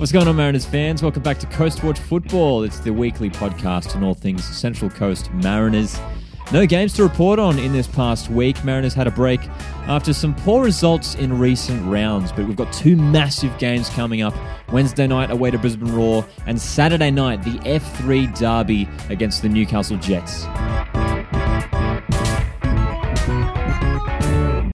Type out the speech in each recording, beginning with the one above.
What's going on, Mariners fans? Welcome back to Coast Watch Football. It's the weekly podcast on all things Central Coast Mariners. No games to report on in this past week. Mariners had a break after some poor results in recent rounds, but we've got two massive games coming up Wednesday night away to Brisbane Roar, and Saturday night, the F3 Derby against the Newcastle Jets.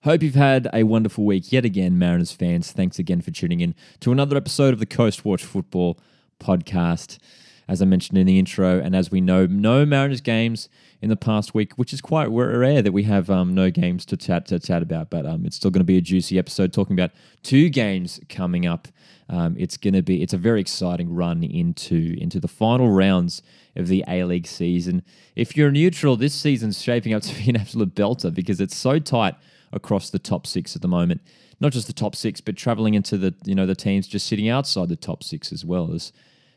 Hope you've had a wonderful week yet again, Mariners fans. Thanks again for tuning in to another episode of the Coast Watch Football podcast. As I mentioned in the intro, and as we know, no Mariners games in the past week, which is quite rare that we have um, no games to chat to chat about. But um, it's still going to be a juicy episode talking about two games coming up. Um, it's going to be it's a very exciting run into into the final rounds of the A League season. If you're neutral, this season's shaping up to be an absolute belter because it's so tight across the top six at the moment. Not just the top six, but traveling into the you know the teams just sitting outside the top six as well. There's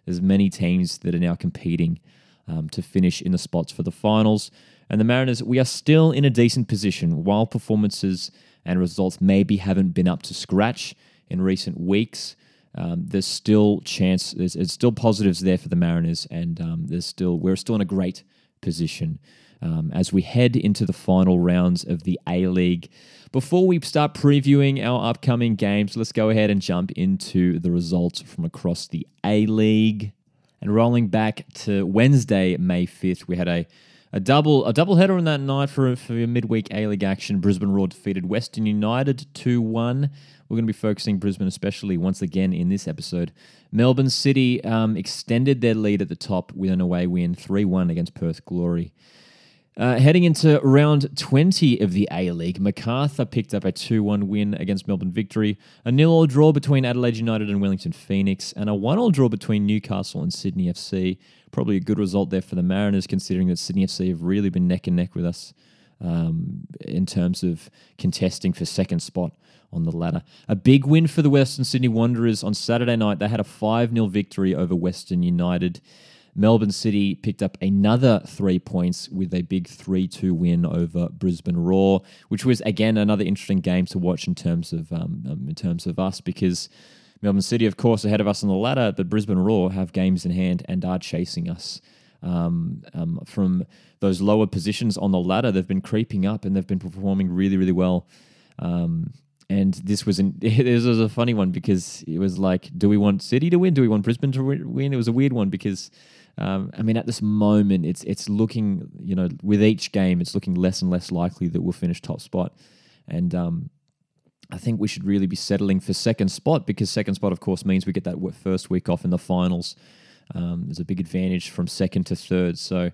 there's many teams that are now competing um, to finish in the spots for the finals. And the Mariners, we are still in a decent position while performances and results maybe haven't been up to scratch in recent weeks. Um, there's still chance. There's, there's, still positives there for the Mariners, and um, there's still we're still in a great position um, as we head into the final rounds of the A League. Before we start previewing our upcoming games, let's go ahead and jump into the results from across the A League. And rolling back to Wednesday, May 5th, we had a a double a double header on that night for for midweek A League action. Brisbane Roar defeated Western United two one. We're going to be focusing Brisbane especially once again in this episode. Melbourne City um, extended their lead at the top with an away win three one against Perth Glory. Uh, heading into round 20 of the A League, Macarthur picked up a 2 1 win against Melbourne Victory, a nil all draw between Adelaide United and Wellington Phoenix, and a 1 all draw between Newcastle and Sydney FC. Probably a good result there for the Mariners, considering that Sydney FC have really been neck and neck with us um, in terms of contesting for second spot on the ladder. A big win for the Western Sydney Wanderers on Saturday night. They had a 5 0 victory over Western United. Melbourne City picked up another three points with a big 3 2 win over Brisbane Roar, which was, again, another interesting game to watch in terms of, um, um, in terms of us because Melbourne City, of course, ahead of us on the ladder, but Brisbane Roar have games in hand and are chasing us. Um, um, from those lower positions on the ladder, they've been creeping up and they've been performing really, really well. Um, and this was an this was a funny one because it was like, do we want City to win? Do we want Brisbane to win? It was a weird one because um, I mean, at this moment, it's it's looking, you know, with each game, it's looking less and less likely that we'll finish top spot, and um, I think we should really be settling for second spot because second spot, of course, means we get that first week off in the finals. Um, there's a big advantage from second to third, so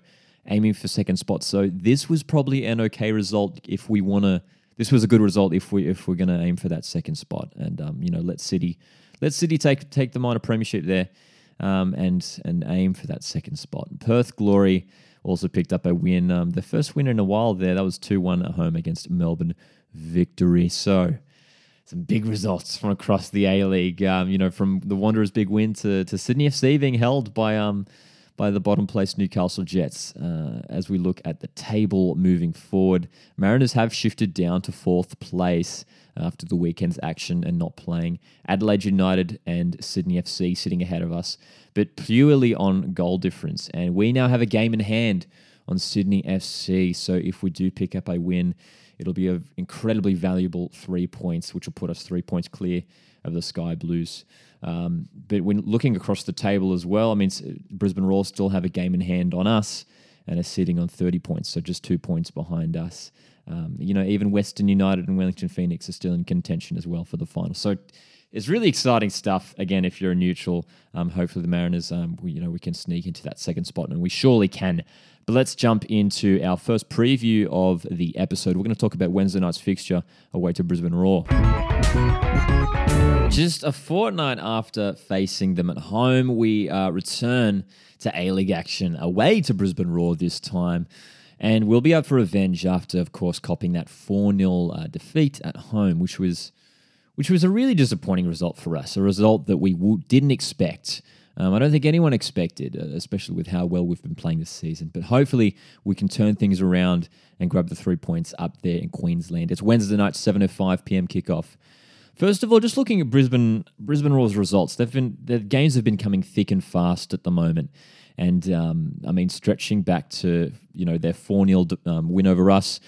aiming for second spot. So this was probably an okay result if we want to. This was a good result if we if we're going to aim for that second spot, and um, you know, let City let City take take the minor premiership there um, and and aim for that second spot. Perth Glory also picked up a win, um, the first win in a while there. That was two one at home against Melbourne Victory. So some big results from across the A League. Um, you know, from the Wanderers' big win to to Sydney FC being held by um by the bottom place Newcastle Jets. Uh, as we look at the table moving forward, Mariners have shifted down to fourth place after the weekend's action and not playing. Adelaide United and Sydney FC sitting ahead of us, but purely on goal difference. And we now have a game in hand on Sydney FC. So if we do pick up a win, it'll be an incredibly valuable three points, which will put us three points clear of the Sky Blues. Um, but when looking across the table as well, I mean, Brisbane Roar still have a game in hand on us and are sitting on 30 points, so just two points behind us. Um, you know, even Western United and Wellington Phoenix are still in contention as well for the final. So it's really exciting stuff. Again, if you're a neutral, um, hopefully the Mariners, um, we, you know, we can sneak into that second spot, and we surely can. But let's jump into our first preview of the episode. We're going to talk about Wednesday night's fixture away to Brisbane Roar. Just a fortnight after facing them at home, we uh, return to A League action away to Brisbane Roar this time. And we'll be up for revenge after, of course, copying that 4 0 uh, defeat at home, which was, which was a really disappointing result for us, a result that we w- didn't expect. Um, I don't think anyone expected, uh, especially with how well we've been playing this season. But hopefully, we can turn things around and grab the three points up there in Queensland. It's Wednesday night, 7:05 p.m. kickoff First of all, just looking at Brisbane Brisbane Roar's results, they've been their games have been coming thick and fast at the moment, and um, I mean stretching back to you know their four 0 um, win over us.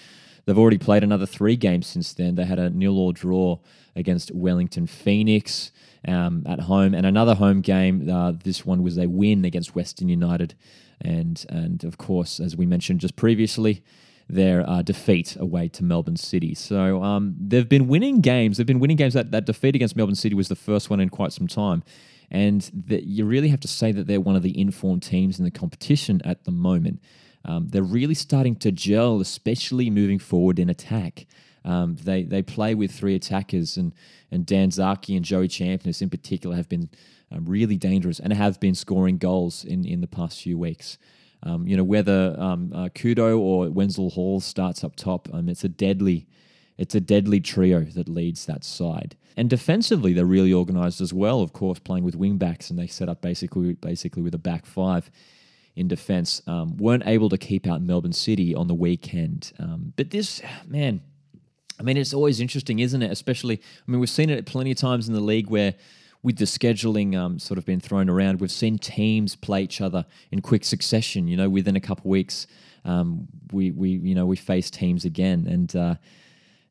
They've already played another three games since then. They had a nil or draw against Wellington Phoenix um, at home, and another home game. Uh, this one was a win against Western United, and and of course, as we mentioned just previously, their uh, defeat away to Melbourne City. So um, they've been winning games. They've been winning games. That, that defeat against Melbourne City was the first one in quite some time. And the, you really have to say that they're one of the informed teams in the competition at the moment. Um, they're really starting to gel, especially moving forward in attack. Um, they they play with three attackers, and and Danzaki and Joey Champness in particular have been um, really dangerous and have been scoring goals in, in the past few weeks. Um, you know, whether um, uh, Kudo or Wenzel Hall starts up top, um, it's a deadly, it's a deadly trio that leads that side. And defensively, they're really organised as well. Of course, playing with wing backs, and they set up basically basically with a back five in defence. Um, weren't able to keep out Melbourne City on the weekend, um, but this man. I mean, it's always interesting, isn't it? Especially, I mean, we've seen it plenty of times in the league where with the scheduling um, sort of been thrown around, we've seen teams play each other in quick succession. You know, within a couple weeks, um, we we you know we face teams again, and uh,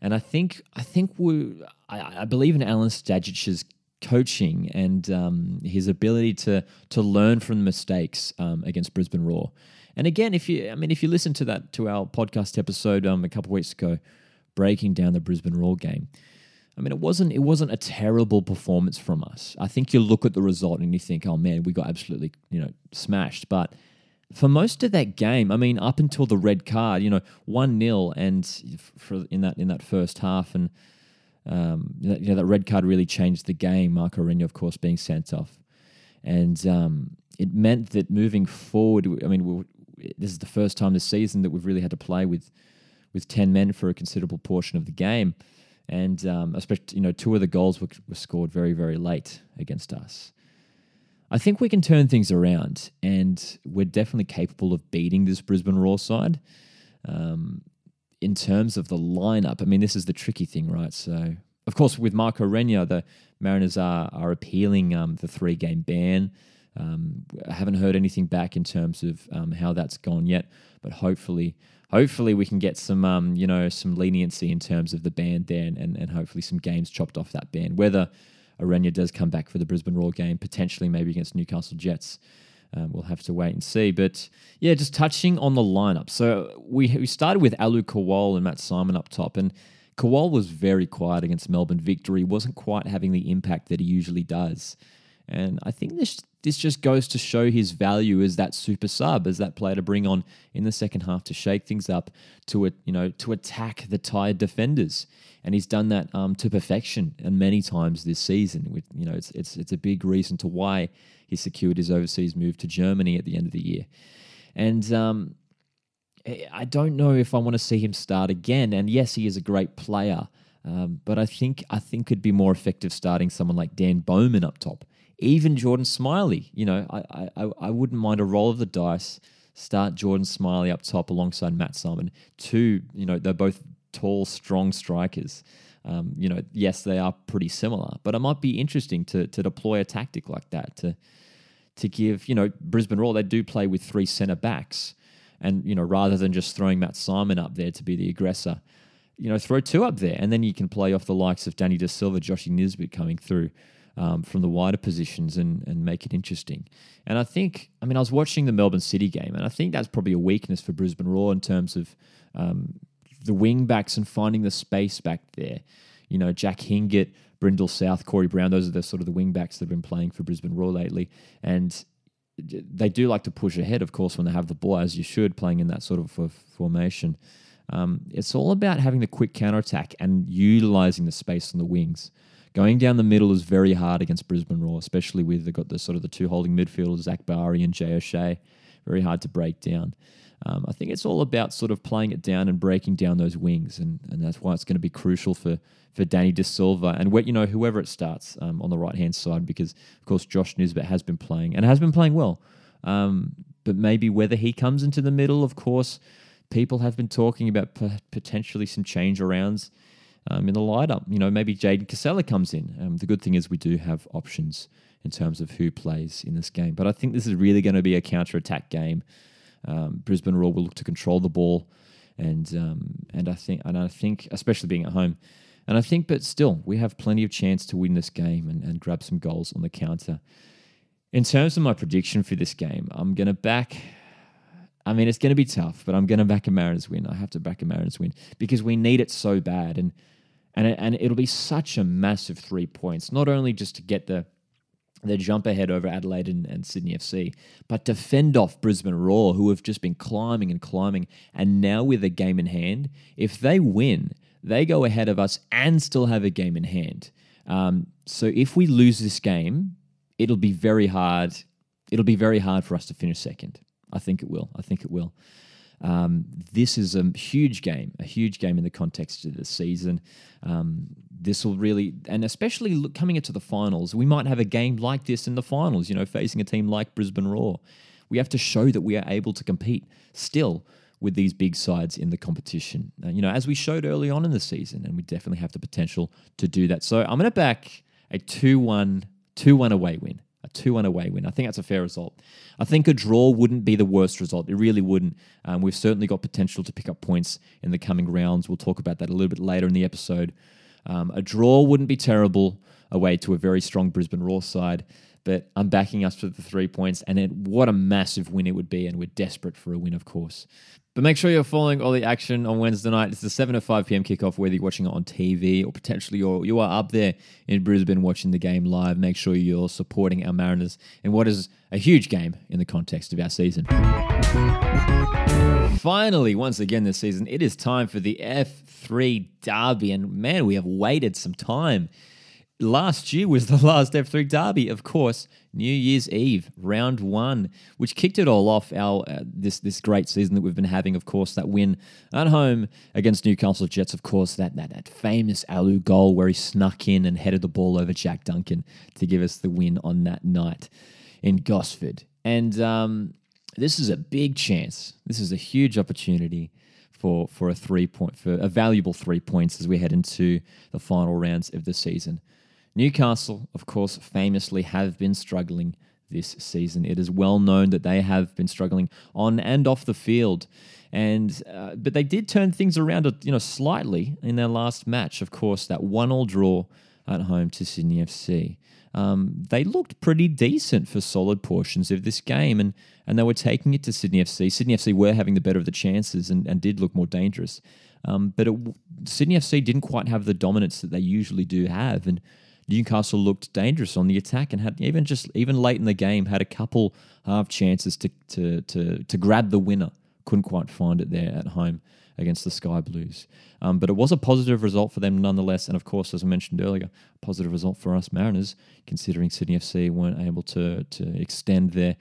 and I think I think we I, I believe in Alen Stajcic's coaching and um, his ability to to learn from the mistakes um, against Brisbane Roar. And again, if you I mean if you listen to that to our podcast episode um, a couple weeks ago, breaking down the Brisbane Roar game I mean, it wasn't it wasn't a terrible performance from us. I think you look at the result and you think, oh man, we got absolutely you know smashed. But for most of that game, I mean, up until the red card, you know, one 0 and for in that in that first half, and um, you know that red card really changed the game. Marco Ureña, of course, being sent off, and um, it meant that moving forward, I mean, we, this is the first time this season that we've really had to play with with ten men for a considerable portion of the game and um, especially you know two of the goals were, were scored very very late against us. I think we can turn things around, and we're definitely capable of beating this Brisbane Roar side. Um, in terms of the lineup, I mean, this is the tricky thing, right? So, of course, with Marco Ureña, the Mariners are are appealing um, the three game ban. Um, I haven't heard anything back in terms of um, how that's gone yet, but hopefully hopefully we can get some um, you know some leniency in terms of the ban there and, and, and hopefully some games chopped off that ban. whether Ureña does come back for the Brisbane Roar game potentially maybe against Newcastle Jets um, we'll have to wait and see. But yeah just touching on the lineup. So we, we started with Alou Kuol and Matt Simon up top and Kuol was very quiet against Melbourne. Victory wasn't quite having the impact that he usually does. And I think this this just goes to show his value as that super sub, as that player to bring on in the second half to shake things up, to you know to attack the tired defenders, and he's done that um, to perfection and many times this season. With you know, it's it's it's a big reason to why he secured his overseas move to Germany at the end of the year, and. Um, I don't know if I want to see him start again. And yes, he is a great player, um, but I think I think it'd be more effective starting someone like Dan Bowman up top even Jordan Smylie. You know, I, I, I wouldn't mind a roll of the dice. Start Jordan Smylie up top alongside Matt Simon. Two, you know, they're both tall, strong strikers. Um, you know, yes, they are pretty similar, but it might be interesting to to deploy a tactic like that to to give. You know, Brisbane Roar they do play with three centre backs, and you know, rather than just throwing Matt Simon up there to be the aggressor, you know, throw two up there, and then you can play off the likes of Danny De Silva, Joshy Nisbet coming through um, from the wider positions and, and make it interesting. And I think, I mean, I was watching the Melbourne City game, and I think that's probably a weakness for Brisbane Roar in terms of um, the wing backs and finding the space back there. You know, Jack Hingert, Brindle South, Corey Brown, those are the sort of the wing backs that have been playing for Brisbane Roar lately. And they do like to push ahead, of course, when they have the ball, as you should, playing in that sort of formation. Um, it's all about having the quick counter attack and utilizing the space on the wings. Going down the middle is very hard against Brisbane Roar, especially with they've got the sort of the two holding midfielders, Zach Barry and Jay O'Shea. Very hard to break down. Um, I think it's all about sort of playing it down and breaking down those wings, and, and that's why it's going to be crucial for for Danny De Silva and you know whoever it starts um, on the right hand side, because of course Josh Nisbet has been playing and has been playing well, um, but maybe whether he comes into the middle, of course, people have been talking about p- potentially some change arounds um, in the lineup. You know, maybe Jaden Casella comes in. Um, the good thing is we do have options in terms of who plays in this game. But I think this is really going to be a counter attack game. Um, Brisbane will look to control the ball, and um, and I think and I think especially being at home, and I think but still we have plenty of chance to win this game and, and grab some goals on the counter. In terms of my prediction for this game, I'm going to back. I mean, it's going to be tough, but I'm going to back a Mariners win. I have to back a Mariners win because we need it so bad, and and it, and it'll be such a massive three points. Not only just to get the the jump ahead over Adelaide and, and, Sydney FC, but to fend off Brisbane Roar, who have just been climbing and climbing, and now with a game in hand, if they win, they go ahead of us and still have a game in hand. Um, so if we lose this game, it'll be very hard. It'll be very hard for us to finish second. I think it will. I think it will. Um, this is a huge game, a huge game in the context of the season. Um, this will really, and especially look, coming into the finals, we might have a game like this in the finals, you know, facing a team like Brisbane Roar. We have to show that we are able to compete still with these big sides in the competition. Uh, you know, as we showed early on in the season, and we definitely have the potential to do that. So I'm going to back a 2 1 2 1 away win 2 1 away win. I think that's a fair result. I think a draw wouldn't be the worst result. It really wouldn't. Um, we've certainly got potential to pick up points in the coming rounds. We'll talk about that a little bit later in the episode. Um, a draw wouldn't be terrible away to a very strong Brisbane Roar side, but I'm backing us for the three points, and what a massive win it would be, and we're desperate for a win, of course. But make sure you're following all the action on Wednesday night. It's the 7 to 5 p.m. kickoff, whether you're watching it on TV or potentially you're, you are up there in Brisbane watching the game live. Make sure you're supporting our Mariners in what is a huge game in the context of our season. Finally, once again this season, it is time for the F3 Derby. And man, we have waited some time last year was the last F3 Derby, of course, New Year's Eve, round one, which kicked it all off. Our uh, this this great season that we've been having, of course, that win at home against Newcastle Jets, of course, that that, that famous Alou goal where he snuck in and headed the ball over Jack Duncan to give us the win on that night in Gosford. And um, this is a big chance. This is a huge opportunity for for a three point for a valuable three points as we head into the final rounds of the season. Newcastle, of course, famously have been struggling this season. It is well known that they have been struggling on and off the field, and uh, but they did turn things around, you know, slightly in their last match. Of course, that one-all draw at home to Sydney FC. Um, they looked pretty decent for solid portions of this game, and and they were taking it to Sydney FC. Sydney FC were having the better of the chances and, and did look more dangerous, um, but it, Sydney FC didn't quite have the dominance that they usually do have, and Newcastle looked dangerous on the attack and had even just even late in the game had a couple half chances to to to to grab the winner. Couldn't quite find it there at home against the Sky Blues. Um, but it was a positive result for them nonetheless. And of course, as I mentioned earlier, positive result for us Mariners, considering Sydney FC weren't able to to extend their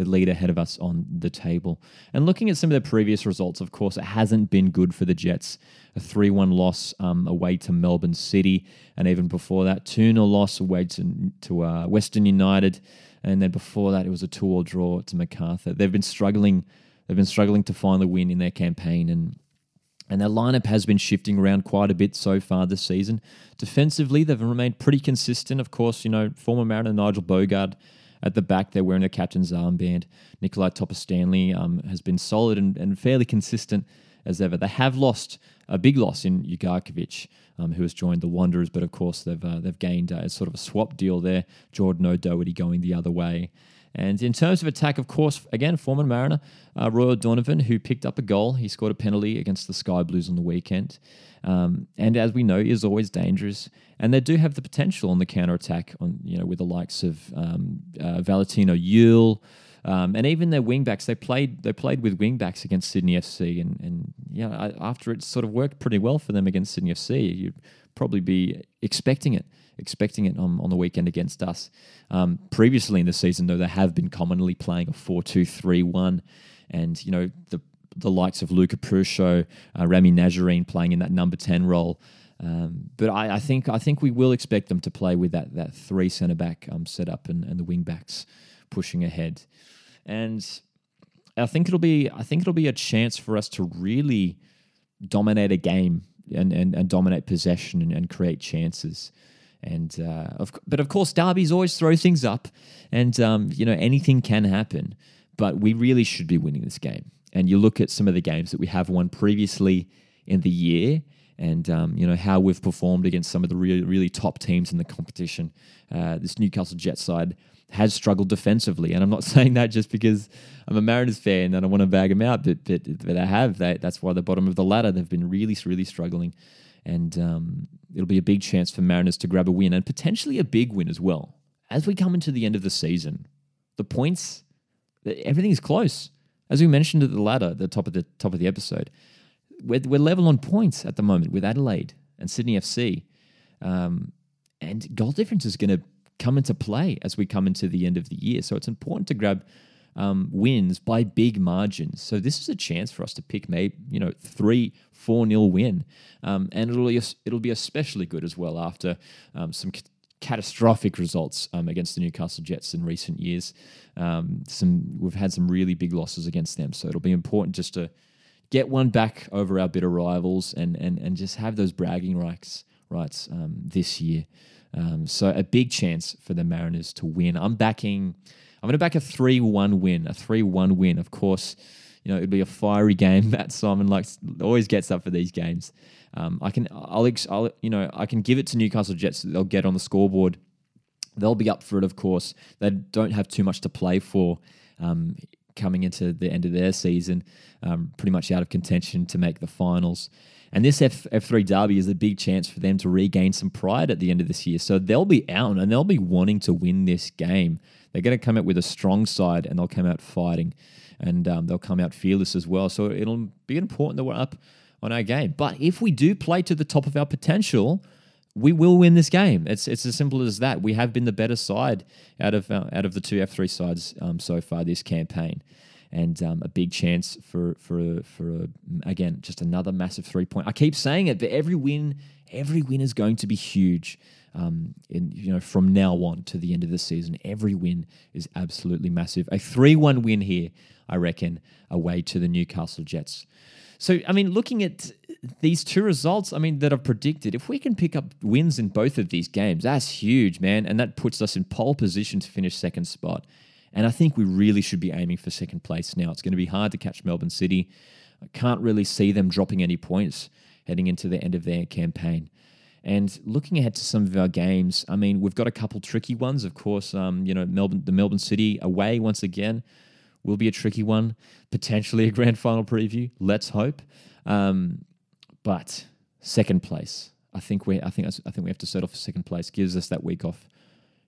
the lead ahead of us on the table. And looking at some of their previous results, of course, it hasn't been good for the Jets. A 3 1 loss um, away to Melbourne City, and even before that, 2 0 loss away to, to uh, Western United. And then before that, it was a 2 all draw to Macarthur. They've been struggling. They've been struggling to find the win in their campaign, and and their lineup has been shifting around quite a bit so far this season. Defensively, they've remained pretty consistent. Of course, you know, former Mariner Nigel Boogaard at the back, they're wearing a captain's armband. Nikolai Topor-Stanley um, has been solid and, and, fairly consistent as ever. They have lost a big loss in Ugarkovic, um, who has joined the Wanderers, but of course they've uh, they've gained uh, sort of a swap deal there. Jordan O'Doherty going the other way. And in terms of attack, of course, again, former Mariner, uh, Roy O'Donovan, who picked up a goal. He scored a penalty against the Sky Blues on the weekend. Um, and as we know, is always dangerous. And they do have the potential on the counter attack, on you know, with the likes of um, uh, Valentino Yuel, um, and even their wingbacks. They played they played with wingbacks against Sydney FC, and and yeah, after it sort of worked pretty well for them against Sydney FC, you'd probably be expecting it expecting it on, on the weekend against us. Um, previously in the season, though, they have been commonly playing a 4 2 3 1. And, you know, the, the likes of Luca Prusho, uh, Ramy Najjarine playing in that number 10 role. Um, but I, I, think I think we will expect them to play with that that three centre back um, setup and, and the wing backs pushing ahead, and I think it'll be I think it'll be a chance for us to really dominate a game and, and, and dominate possession and, and create chances. And uh, of, but of course, derbies always throw things up, and um, you know anything can happen. But we really should be winning this game. And you look at some of the games that we have won previously in the year, and um, you know how we've performed against some of the really really top teams in the competition. Uh, this Newcastle Jets side has struggled defensively, and I'm not saying that just because I'm a Mariners fan and I want to bag them out, but but, but they have. They, that's why the bottom of the ladder. They've been really really struggling and um, it'll be a big chance for Mariners to grab a win and potentially a big win as well. As we come into the end of the season, the points, everything is close. As we mentioned at the ladder, the top of the top of the episode, we're, we're level on points at the moment with Adelaide and Sydney FC, um, and goal difference is going to come into play as we come into the end of the year. So it's important to grab um, wins by big margins. So this is a chance for us to pick maybe you know three, four nil win, um, and it'll it'll be especially good as well after um, some catastrophic results um, against the Newcastle Jets in recent years. Um, some we've had some really big losses against them, so it'll be important just to get one back over our bitter rivals and and and just have those bragging rights rights um, this year. So a big chance for the Mariners to win. I'm backing. I'm going to back a 3 1 win. A 3 1 win. Of course, you know, it'd be a fiery game. Matt Simon likes always gets up for these games. Um, I can, I'll, I'll, you know, I can give it to Newcastle Jets. They'll get on the scoreboard. They'll be up for it, of course. They don't have too much to play for um, coming into the end of their season, um, pretty much out of contention to make the finals. And this F, F3 derby is a big chance for them to regain some pride at the end of this year. So they'll be out and they'll be wanting to win this game. They're going to come out with a strong side and they'll come out fighting and um, they'll come out fearless as well. So it'll be important that we're up on our game. But if we do play to the top of our potential, we will win this game. It's it's as simple as that. We have been the better side out of uh, out of the two F three sides um, so far this campaign, and um, a big chance for for for a, again just another massive three point. I keep saying it, but every win every win is going to be huge um, in, you know, from now on to the end of the season. Every win is absolutely massive. A 3 1 win here, I reckon, away to the Newcastle Jets. So, I mean, looking at these two results, I mean, that I've predicted, if we can pick up wins in both of these games, that's huge, man. And that puts us in pole position to finish second spot. And I think we really should be aiming for second place now. It's going to be hard to catch Melbourne City. I can't really see them dropping any points heading into the end of their campaign. And looking ahead to some of our games, I mean, we've got a couple tricky ones. Of course, um, you know, Melbourne, the Melbourne City away once again will be a tricky one. Potentially a grand final preview. Let's hope. Um, but second place, I think we, I think, I think we have to settle for second place. Gives us that week off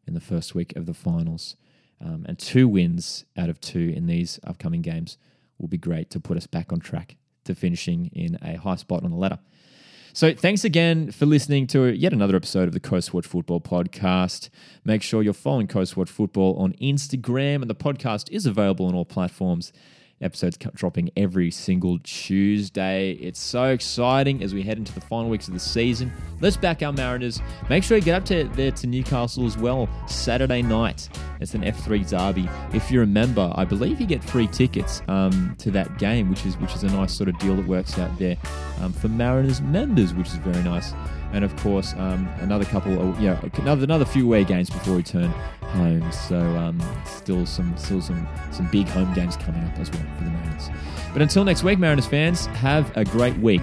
in the first week of the finals, um, and two wins out of two in these upcoming games will be great to put us back on track to finishing in a high spot on the ladder. So thanks again for listening to yet another episode of the Coast Watch Football podcast. Make sure you're following Coast Watch Football on Instagram, and the podcast is available on all platforms episodes dropping every single Tuesday. It's so exciting as we head into the final weeks of the season. Let's back our Mariners. Make sure you get up to there to Newcastle as well Saturday night. It's an F3 derby. If you're a member, I believe you get free tickets um, to that game, which is which is a nice sort of deal that works out there um, for Mariners members, which is very nice and of course um, another couple, of, yeah, another another few away games before we turn home. So um, still some still some some big home games coming up as well for the Mariners. But until next week, Mariners fans, have a great week.